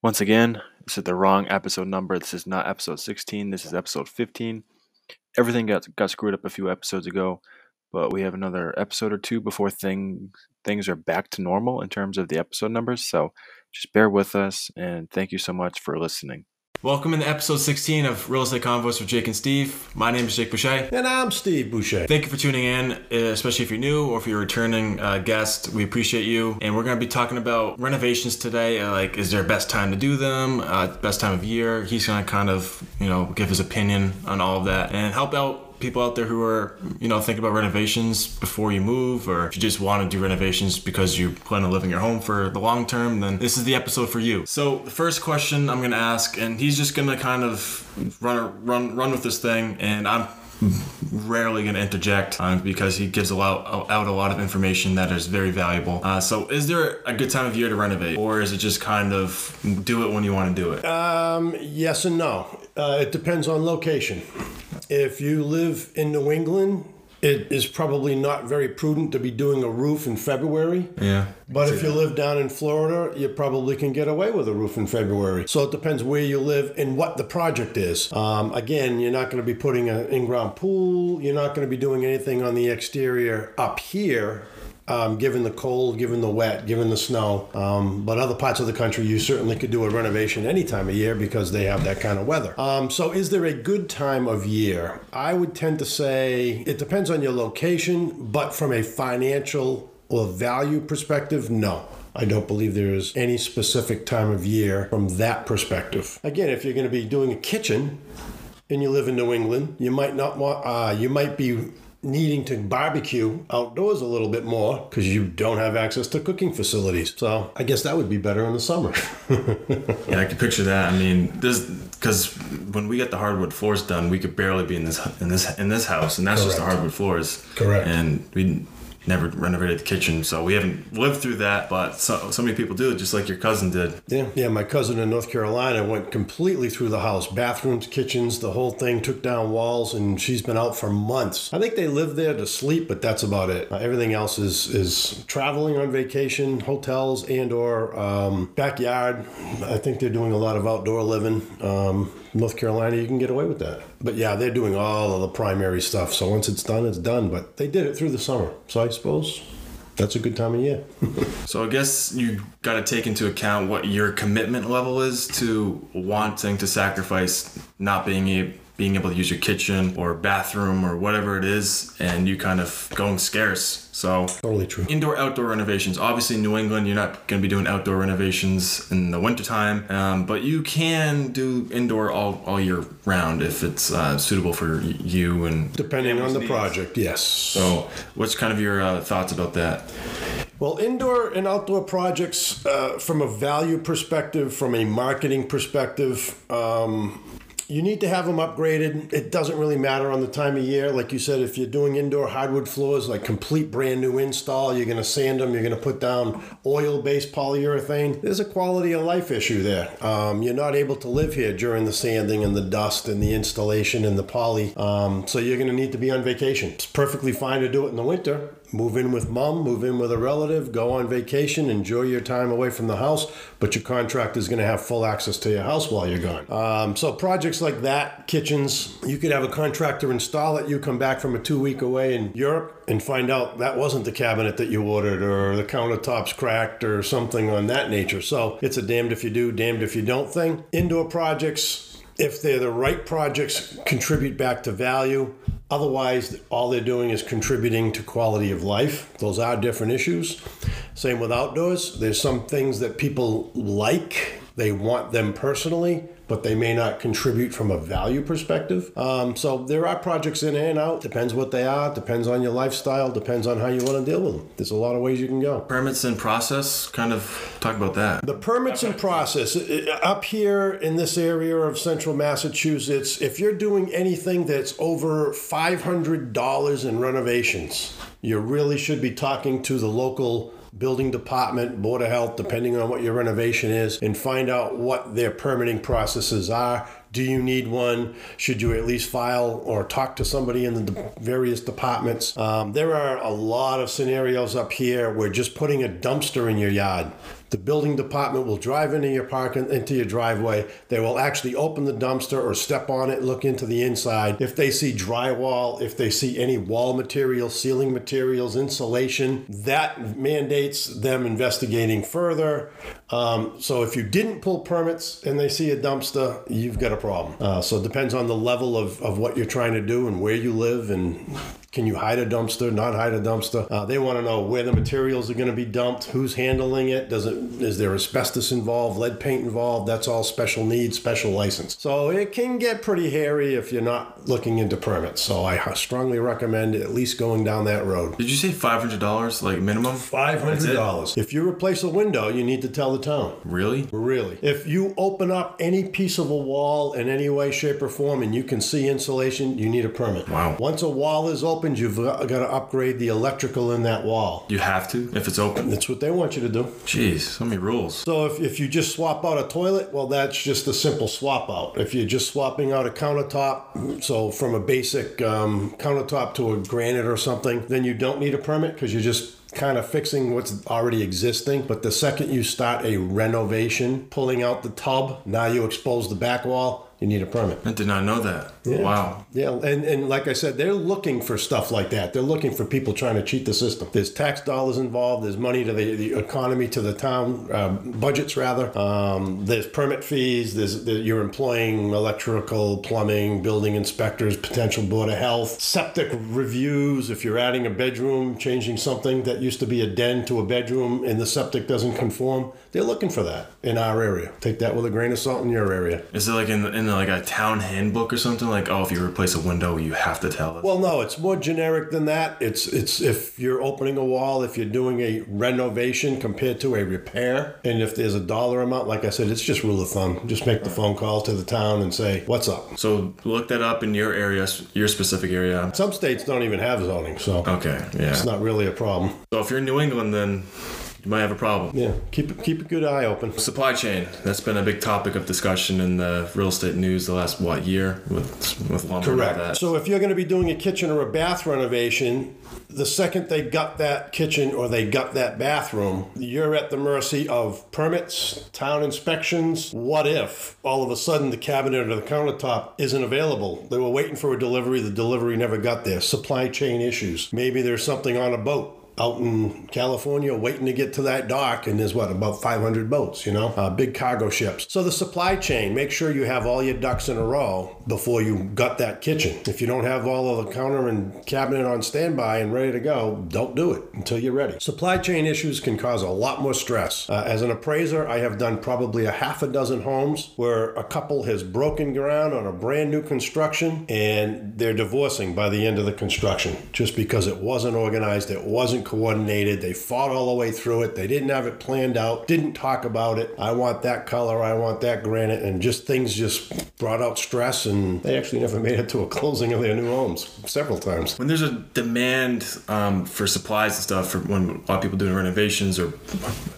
Once again, this is the wrong episode number. This is not episode 16. This is episode 15. Everything got got screwed up a few episodes ago, but we have another episode or two before things things are back to normal in terms of the episode numbers. So just bear with us and thank you so much for listening. Welcome into episode 16 of Real Estate Convos with Jake and Steve. My name is Jake Boucher. And I'm Steve Boucher. Thank you for tuning in, especially if you're new or if you're a returning uh, guest. We appreciate you. And we're going to be talking about renovations today. Uh, like, is there a best time to do them? Uh, best time of year? He's going to kind of, you know, give his opinion on all of that and help out people out there who are, you know, thinking about renovations before you move, or if you just want to do renovations because you plan on living in your home for the long term, then this is the episode for you. So the first question I'm to ask, and he's just to kind of run run run with this thing, and I'm rarely going to interject um, because he gives a lot, out a lot of information that is very valuable. Uh, so, is there a good time of year to renovate, or is it just kind of do it when you want to do it? Um, yes and no. Uh, it depends on location. If you live in New England, it is probably not very prudent to be doing a roof in February. Yeah. But if you live down in Florida, you probably can get away with a roof in February. So it depends where you live and what the project is. Um, again, you're not going to be putting an in ground pool, you're not going to be doing anything on the exterior up here um, given the cold, given the wet, given the snow. Um, but other parts of the country, you certainly could do a renovation any time of year because they have that kind of weather. Um, so, is there a good time of year? I would tend to say it depends on your location, but from a financial or value perspective, no. I don't believe there is any specific time of year from that perspective. Again, if you're going to be doing a kitchen and you live in New England, you might not want, uh, you might be needing to barbecue outdoors a little bit more because you don't have access to cooking facilities. So I guess that would be better in the summer. yeah, I can picture that. I mean, this because when we get the hardwood floors done, we could barely be in this in this in this house, and that's Correct. just the hardwood floors. Correct. And we never renovated the kitchen, so we haven't lived through that. But so, so many people do, just like your cousin did. Yeah, yeah. My cousin in North Carolina went completely through the house, bathrooms, kitchens, the whole thing. Took down walls, and she's been out for months. I think they live there to sleep, but that's about it. Uh, everything else is is traveling on vacation, hotels, and or um, backyard. I think they're doing a lot of outdoor living. Um, North Carolina, you can get away with that. But yeah, they're doing all of the primary stuff. So once it's done, it's done. But they did it through the summer. So I suppose that's a good time of year. so I guess you got to take into account what your commitment level is to wanting to sacrifice not being able being able to use your kitchen or bathroom or whatever it is, and you kind of going scarce. So totally true. Indoor outdoor renovations. Obviously, in New England, you're not going to be doing outdoor renovations in the wintertime, um, but you can do indoor all, all year round if it's uh, suitable for you and depending on the needs. project. Yes. So, what's kind of your uh, thoughts about that? Well, indoor and outdoor projects, uh, from a value perspective, from a marketing perspective, um, you need to have them upgraded. It doesn't really matter on the time of year. Like you said, if you're doing indoor hardwood floors, like complete brand new install, you're going to sand them, you're going to put down oil based polyurethane. There's a quality of life issue there. Um, you're not able to live here during the sanding and the dust and the installation and the poly. Um, so you're going to need to be on vacation. It's perfectly fine to do it in the winter move in with mom, move in with a relative, go on vacation, enjoy your time away from the house, but your contractor is going to have full access to your house while you're gone. Um, so projects like that, kitchens, you could have a contractor install it. You come back from a two week away in Europe and find out that wasn't the cabinet that you ordered or the countertops cracked or something on that nature. So it's a damned if you do, damned if you don't thing. Indoor projects, if they're the right projects, contribute back to value. Otherwise, all they're doing is contributing to quality of life. Those are different issues. Same with outdoors. There's some things that people like, they want them personally but they may not contribute from a value perspective. Um, so there are projects in and out. Depends what they are. Depends on your lifestyle. Depends on how you want to deal with them. There's a lot of ways you can go. Permits and process. Kind of talk about that. The permits and process up here in this area of central Massachusetts. If you're doing anything that's over five hundred dollars in renovations, you really should be talking to the local building department, board of health, depending on what your renovation is, and find out what their permitting processes are Do you need one? Should you at least file or talk to somebody in the de- various departments? Um, there are a lot of scenarios up here where just putting a dumpster in your yard the building department will drive into your parking into your driveway. They will actually open the dumpster or step on it, look into the inside. If they see drywall, if they see any wall material, ceiling materials, insulation, that mandates them investigating further. Um, so if you didn't pull permits and they see a dumpster, you've got a problem. Uh, so it depends on the level of, of what you're trying to do and where you live and can you hide a dumpster, not hide a dumpster? Uh, they want to know where the materials are going to be dumped, who's handling it, does it is there asbestos involved, lead paint involved? That's all special needs, special license. So it can get pretty hairy if you're not looking into permits. So I strongly recommend at least going down that road. Did you say five hundred dollars, like minimum? Five hundred dollars. If you replace a window, you need to tell the town. Really? Really. If you open up any piece of a wall in any way, shape, or form, and you can see insulation, you need a permit. Wow. Once a wall is opened, you've got to upgrade the electrical in that wall. You have to if it's open. That's what they want you to do. Jeez, so many rules. So if, if you just swap out a toilet, well, that's just a simple swap out. If you're just swapping out a countertop, so from a basic um, countertop to a granite or something, then you don't need a permit because you're just kind of fixing what's already existing. But the second you start a renovation, pulling out the tub, now you expose the back wall you need a permit. I did not know that. Yeah. Wow. Yeah, and, and like I said, they're looking for stuff like that. They're looking for people trying to cheat the system. There's tax dollars involved. There's money to the, the economy, to the town uh, budgets rather. Um, there's permit fees. There's there, you're employing electrical, plumbing, building inspectors, potential board of health, septic reviews. If you're adding a bedroom, changing something that used to be a den to a bedroom, and the septic doesn't conform, they're looking for that in our area. Take that with a grain of salt in your area. Is it like in, in like a town handbook or something? Like, oh, if you replace a window, you have to tell us. Well, no, it's more generic than that. It's it's if you're opening a wall, if you're doing a renovation compared to a repair, and if there's a dollar amount, like I said, it's just rule of thumb. Just make the phone call to the town and say, "What's up?" So look that up in your area, your specific area. Some states don't even have zoning, so Okay, yeah. it's not really a problem. So if you're in New England, then you might have a problem. Yeah, keep keep a good eye open. Supply chain. That's been a big topic of discussion in the real estate news the last what year with with lumber that. So if you're going to be doing a kitchen or a bath renovation, the second they gut that kitchen or they gut that bathroom, you're at the mercy of permits, town inspections. What if all of a sudden the cabinet or the countertop isn't available? They were waiting for a delivery, the delivery never got there. Supply chain issues. Maybe there's something on a boat out in California waiting to get to that dock, and there's what about 500 boats, you know, uh, big cargo ships. So the supply chain, make sure you have all your ducks in a row before you gut that kitchen. If you don't have all of the counter and cabinet on standby and ready to go, don't do it until you're ready. Supply chain issues can cause a lot more stress. Uh, as an appraiser, I have done probably a half a dozen homes where a couple has broken ground on a brand new construction and they're divorcing by the end of the construction just because it wasn't organized, it wasn't coordinated. They fought all the way through it. They didn't have it planned out, didn't talk about it. I want that color, I want that granite, and just things just brought out stress, and they actually never made it to a closing of their new homes several times. When there's a demand um, for supplies and stuff, for when a lot of people doing renovations or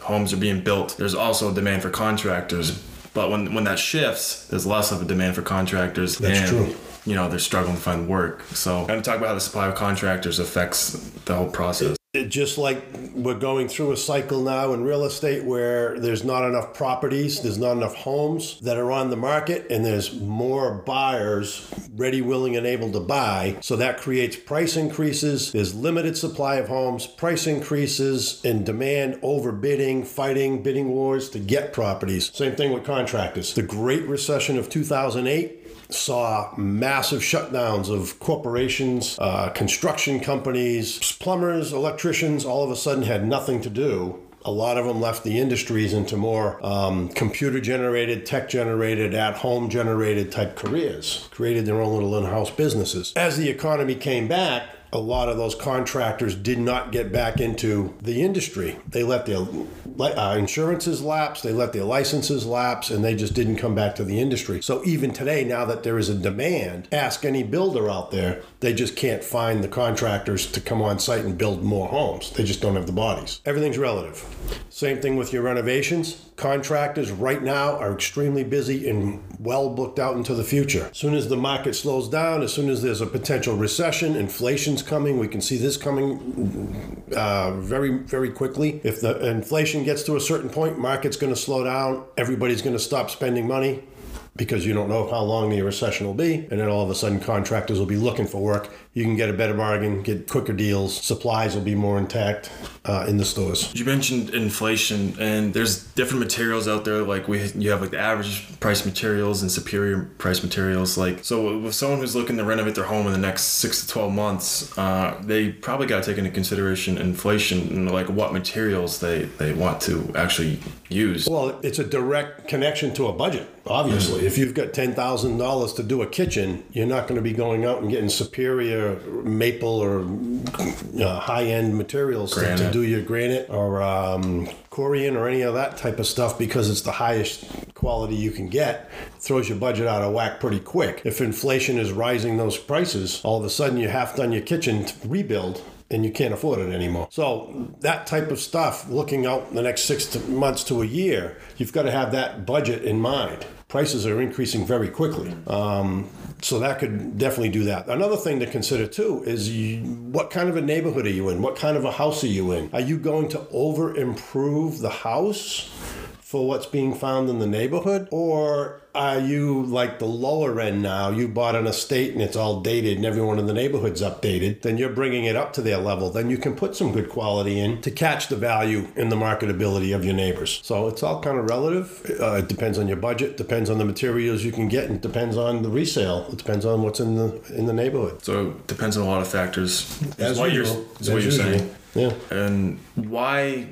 homes are being built, there's also a demand for contractors. But when when that shifts, there's less of a demand for contractors. That's and, true. You know, they're struggling to find work. So, I'm going to talk about how the supply of contractors affects the whole process. It, just like we're going through a cycle now in real estate where there's not enough properties, there's not enough homes that are on the market, and there's more buyers ready, willing, and able to buy. So that creates price increases. There's limited supply of homes, price increases, and demand overbidding, fighting, bidding wars to get properties. Same thing with contractors. The Great Recession of 2008 saw massive shutdowns of corporations, uh, construction companies, plumbers, electricians, all of a sudden had nothing to do. A lot of them left the industries into more um, computer generated, tech generated, at home generated type careers, created their own little in house businesses. As the economy came back, a lot of those contractors did not get back into the industry. They let their uh, insurances lapse, they let their licenses lapse, and they just didn't come back to the industry. So even today, now that there is a demand, ask any builder out there, they just can't find the contractors to come on site and build more homes. They just don't have the bodies. Everything's relative. Same thing with your renovations. Contractors right now are extremely busy and well booked out into the future. As soon as the market slows down, as soon as there's a potential recession, inflation's coming. We can see this coming uh, very, very quickly. If the inflation gets to a certain point, market's going to slow down. Everybody's going to stop spending money because you don't know how long the recession will be. And then all of a sudden, contractors will be looking for work. You can get a better bargain, get quicker deals. Supplies will be more intact uh, in the stores. You mentioned inflation, and there's different materials out there. Like we, you have like the average price materials and superior price materials. Like so, with someone who's looking to renovate their home in the next six to twelve months, uh, they probably got to take into consideration inflation and like what materials they they want to actually use. Well, it's a direct connection to a budget. Obviously, if you've got ten thousand dollars to do a kitchen, you're not going to be going out and getting superior maple or uh, high-end materials to, to do your granite or um, Corian or any of that type of stuff because it's the highest quality you can get. Throws your budget out of whack pretty quick. If inflation is rising those prices, all of a sudden you half done your kitchen to rebuild and you can't afford it anymore. So that type of stuff, looking out the next six to months to a year, you've got to have that budget in mind. Prices are increasing very quickly. Um, so that could definitely do that. Another thing to consider too is you, what kind of a neighborhood are you in? What kind of a house are you in? Are you going to over improve the house for what's being found in the neighborhood? Or are you like the lower end now? You bought an estate and it's all dated and everyone in the neighborhood's updated. Then you're bringing it up to their level. Then you can put some good quality in to catch the value and the marketability of your neighbors. So it's all kind of relative. Uh, it depends on your budget, depends on the materials you can get, and depends on the resale. It depends on what's in the in the neighborhood. So it depends on a lot of factors. As what usual. you're, is what As you're usual. saying. Yeah. And why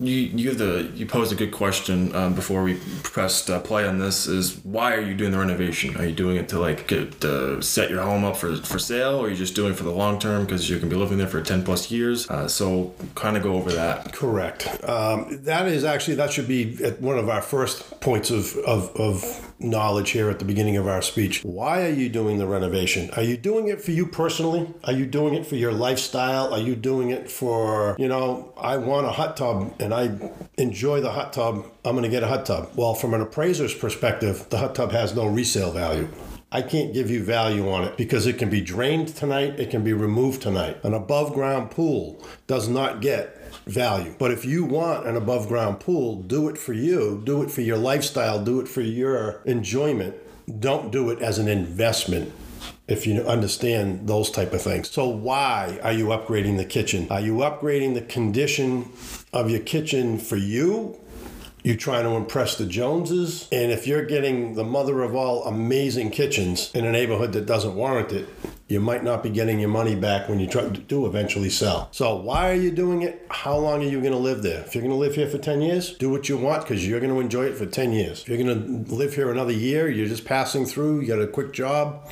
you you have the you posed a good question um, before we pressed uh, play on this is why are you doing the renovation? Are you doing it to like get uh, set your home up for for sale, or are you just doing it for the long term because you're gonna be living there for ten plus years? Uh, so kind of go over that. Correct. Um, that is actually that should be at one of our first points of, of of knowledge here at the beginning of our speech. Why are you doing the renovation? Are you doing it for you personally? Are you doing it for your lifestyle? Are you doing it for you know? I want a hot tub and I enjoy the hot tub. I'm going to get a hot tub. Well, from an appraiser's perspective, the hot tub has no resale value. I can't give you value on it because it can be drained tonight, it can be removed tonight. An above ground pool does not get value. But if you want an above ground pool, do it for you, do it for your lifestyle, do it for your enjoyment. Don't do it as an investment if you understand those type of things. So why are you upgrading the kitchen? Are you upgrading the condition of your kitchen for you? You're trying to impress the Joneses? And if you're getting the mother of all amazing kitchens in a neighborhood that doesn't warrant it, you might not be getting your money back when you try to do eventually sell. So why are you doing it? How long are you going to live there? If you're going to live here for 10 years, do what you want because you're going to enjoy it for 10 years. If you're going to live here another year, you're just passing through, you got a quick job.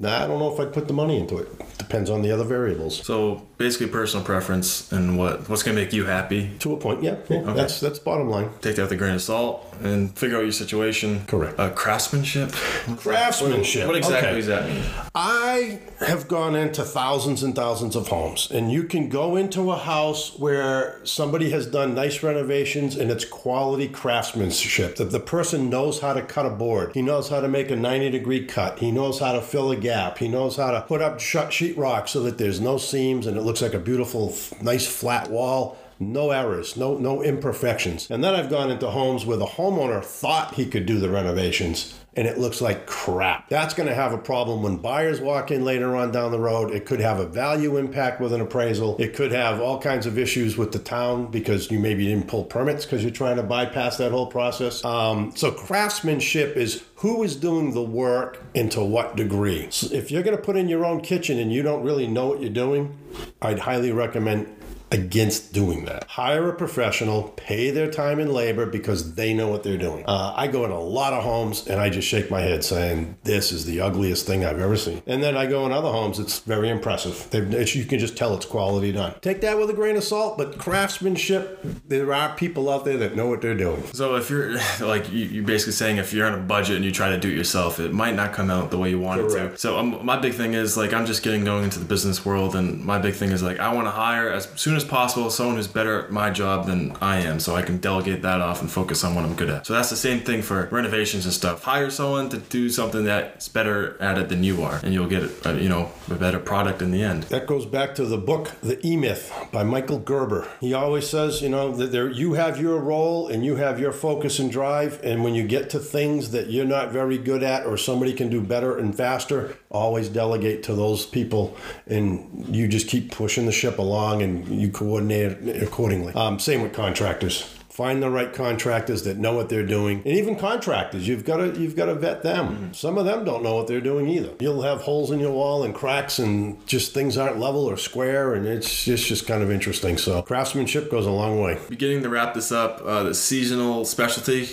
Nah, I don't know if I'd put the money into it. Depends on the other variables. So basically, personal preference and what what's gonna make you happy. To a point, yeah. yeah That's that's bottom line. Take that with a grain of salt and figure out your situation. Correct. Uh, craftsmanship. Craftsmanship. What exactly Okay. does that mean? I have gone into thousands and thousands of homes, and you can go into a house where somebody has done nice renovations and it's quality craftsmanship. That the person knows how to cut a board, he knows how to make a 90 degree cut, he knows how to fill a gap, he knows how to put up sheetrock so that there's no seams and it looks like a beautiful, nice flat wall no errors, no no imperfections. And then I've gone into homes where the homeowner thought he could do the renovations and it looks like crap. That's going to have a problem when buyers walk in later on down the road. It could have a value impact with an appraisal. It could have all kinds of issues with the town because you maybe didn't pull permits because you're trying to bypass that whole process. Um, so craftsmanship is who is doing the work and to what degree. So if you're going to put in your own kitchen and you don't really know what you're doing, I'd highly recommend against doing that. Hire a professional, pay their time and labor because they know what they're doing. Uh, I go in a lot of homes and I just shake my head saying, This is the ugliest thing I've ever seen. And then I go in other homes, it's very impressive. It's, you can just tell it's quality done. Take that with a grain of salt, but craftsmanship, there are people out there that know what they're doing. So if you're like you, you're basically saying if you're on a budget and you try to do it yourself, it might not come out the way you want it to. Correct. So um, my big thing is like I'm just getting going into the business world, and my big thing is like I want to hire as soon as possible someone who's better at my job than I am, so I can delegate that off and focus on what I'm good at. So that's the same thing for renovations and stuff. Hire someone to do something that's better at it than you are, and you'll get a, you know a better product in the end. That goes back to the book The E Myth by Michael Gerber. He always says, you know, that there you have your role and you have your focus and drive, and when you get to things that you're not very good at or somebody can do better and faster, always delegate to those people, and you just keep pushing the ship along and you coordinate accordingly. Um, same with contractors. Find the right contractors that know what they're doing, and even contractors, you've got to you've got to vet them. Some of them don't know what they're doing either. You'll have holes in your wall and cracks, and just things aren't level or square, and it's just just kind of interesting. So craftsmanship goes a long way. Beginning to wrap this up, uh, the seasonal specialty,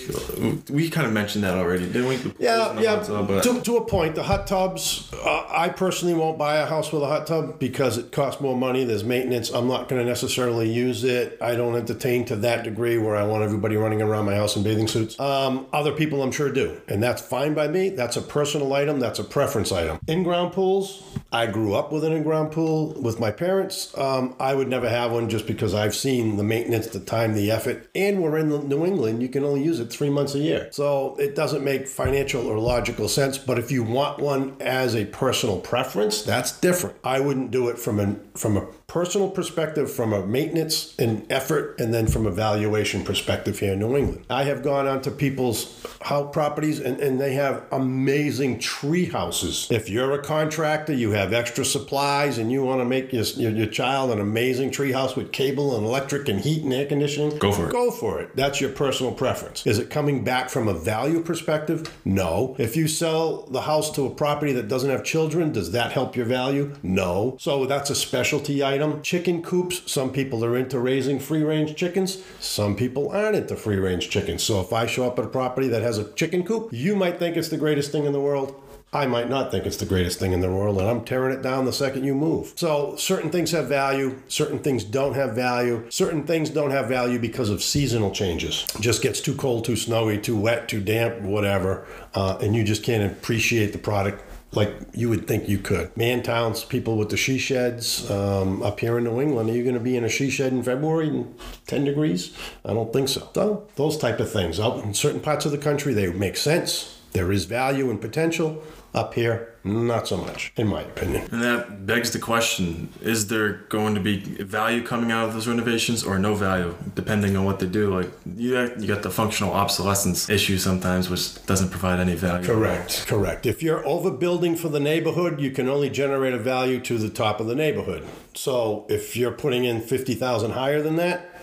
we kind of mentioned that already, didn't we? Yeah, yeah. Tub, but- to, to a point, the hot tubs. Uh, I personally won't buy a house with a hot tub because it costs more money. There's maintenance. I'm not going to necessarily use it. I don't entertain to that degree where I want everybody running around my house in bathing suits. Um, other people, I'm sure, do, and that's fine by me. That's a personal item. That's a preference item. In-ground pools. I grew up with an in-ground pool with my parents. Um, I would never have one just because I've seen the maintenance, the time, the effort, and we're in New England. You can only use it three months a year, so it doesn't make financial or logical sense. But if you want one as a personal preference, that's different. I wouldn't do it from a from a personal perspective, from a maintenance and effort, and then from a valuation perspective here in New England. I have gone onto people's house properties and, and they have amazing tree houses. If you're a contractor, you have extra supplies and you want to make your, your, your child an amazing tree house with cable and electric and heat and air conditioning, Go for it. Go for it. That's your personal preference. Is it coming back from a value perspective? No. If you sell the house to a property that doesn't have children, does that help your value? No. So that's a specialty item. Chicken coops, some people are into raising free range chickens, some people aren't into free range chickens. So if I show up at a property that has a chicken coop, you might think it's the greatest thing in the world. I might not think it's the greatest thing in the world, and I'm tearing it down the second you move. So, certain things have value, certain things don't have value. Certain things don't have value because of seasonal changes. It just gets too cold, too snowy, too wet, too damp, whatever, uh, and you just can't appreciate the product like you would think you could. Man towns, people with the she sheds um, up here in New England, are you going to be in a she shed in February in 10 degrees? I don't think so. So, those type of things. Out in certain parts of the country, they make sense. There is value and potential. Up here, not so much, in my opinion. And that begs the question: Is there going to be value coming out of those renovations, or no value, depending on what they do? Like you, got- you got the functional obsolescence issue sometimes, which doesn't provide any value. Correct, correct. If you're overbuilding for the neighborhood, you can only generate a value to the top of the neighborhood. So if you're putting in 50,000 higher than that,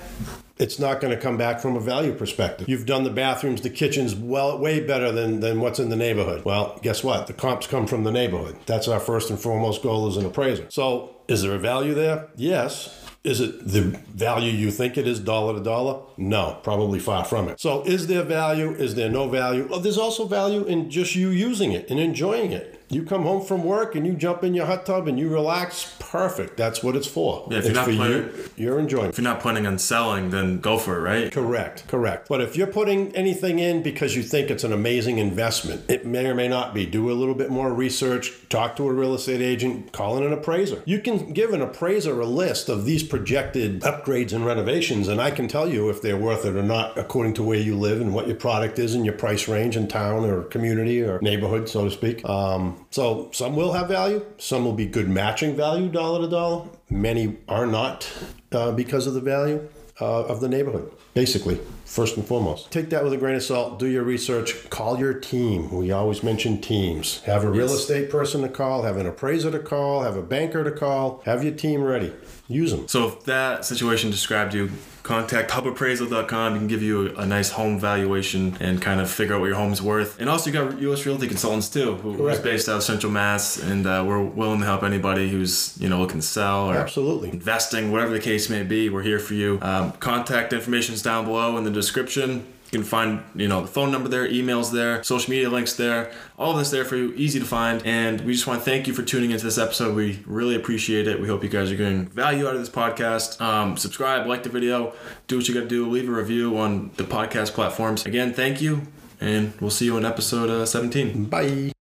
it's not going to come back from a value perspective. You've done the bathrooms, the kitchens well way better than, than what's in the neighborhood. Well, guess what? The comps come from the neighborhood. That's our first and foremost goal as an appraiser. So is there a value there? Yes. Is it the value you think it is dollar to dollar? No, probably far from it. So is there value? Is there no value? Well, there's also value in just you using it and enjoying it. You come home from work and you jump in your hot tub and you relax. Perfect. That's what it's for. Yeah, if you're it's not for you, planning- your enjoyment. If you're not planning on selling, then go for it, right? Correct, correct. But if you're putting anything in because you think it's an amazing investment, it may or may not be. Do a little bit more research, talk to a real estate agent, call in an appraiser. You can give an appraiser a list of these projected upgrades and renovations, and I can tell you if they're worth it or not according to where you live and what your product is and your price range in town or community or neighborhood, so to speak. Um, so some will have value, some will be good matching value dollar to dollar. Many are not uh, because of the value uh, of the neighborhood, basically, first and foremost. Take that with a grain of salt, do your research, call your team. We always mention teams. Have a real Yes. estate person to call, have an appraiser to call, have a banker to call, have your team ready. Use them. So if that situation described you, contact hubappraisal.com. You can give you a, a nice home valuation and kind of figure out what your home's worth. And also you got U.S. Realty Consultants too, who's based out of Central Mass, and uh, we're willing to help anybody who's you know looking to sell or Absolutely. investing, whatever the case may be. We're here for you. Um, contact information is down below in the description. You can find, you know, the phone number there, emails there, social media links there, all of this there for you, easy to find. And we just want to thank you for tuning into this episode. We really appreciate it. We hope you guys are getting value out of this podcast. Um, subscribe, like the video, do what you got to do, leave a review on the podcast platforms. Again, thank you, and we'll see you in episode uh, 17. Bye.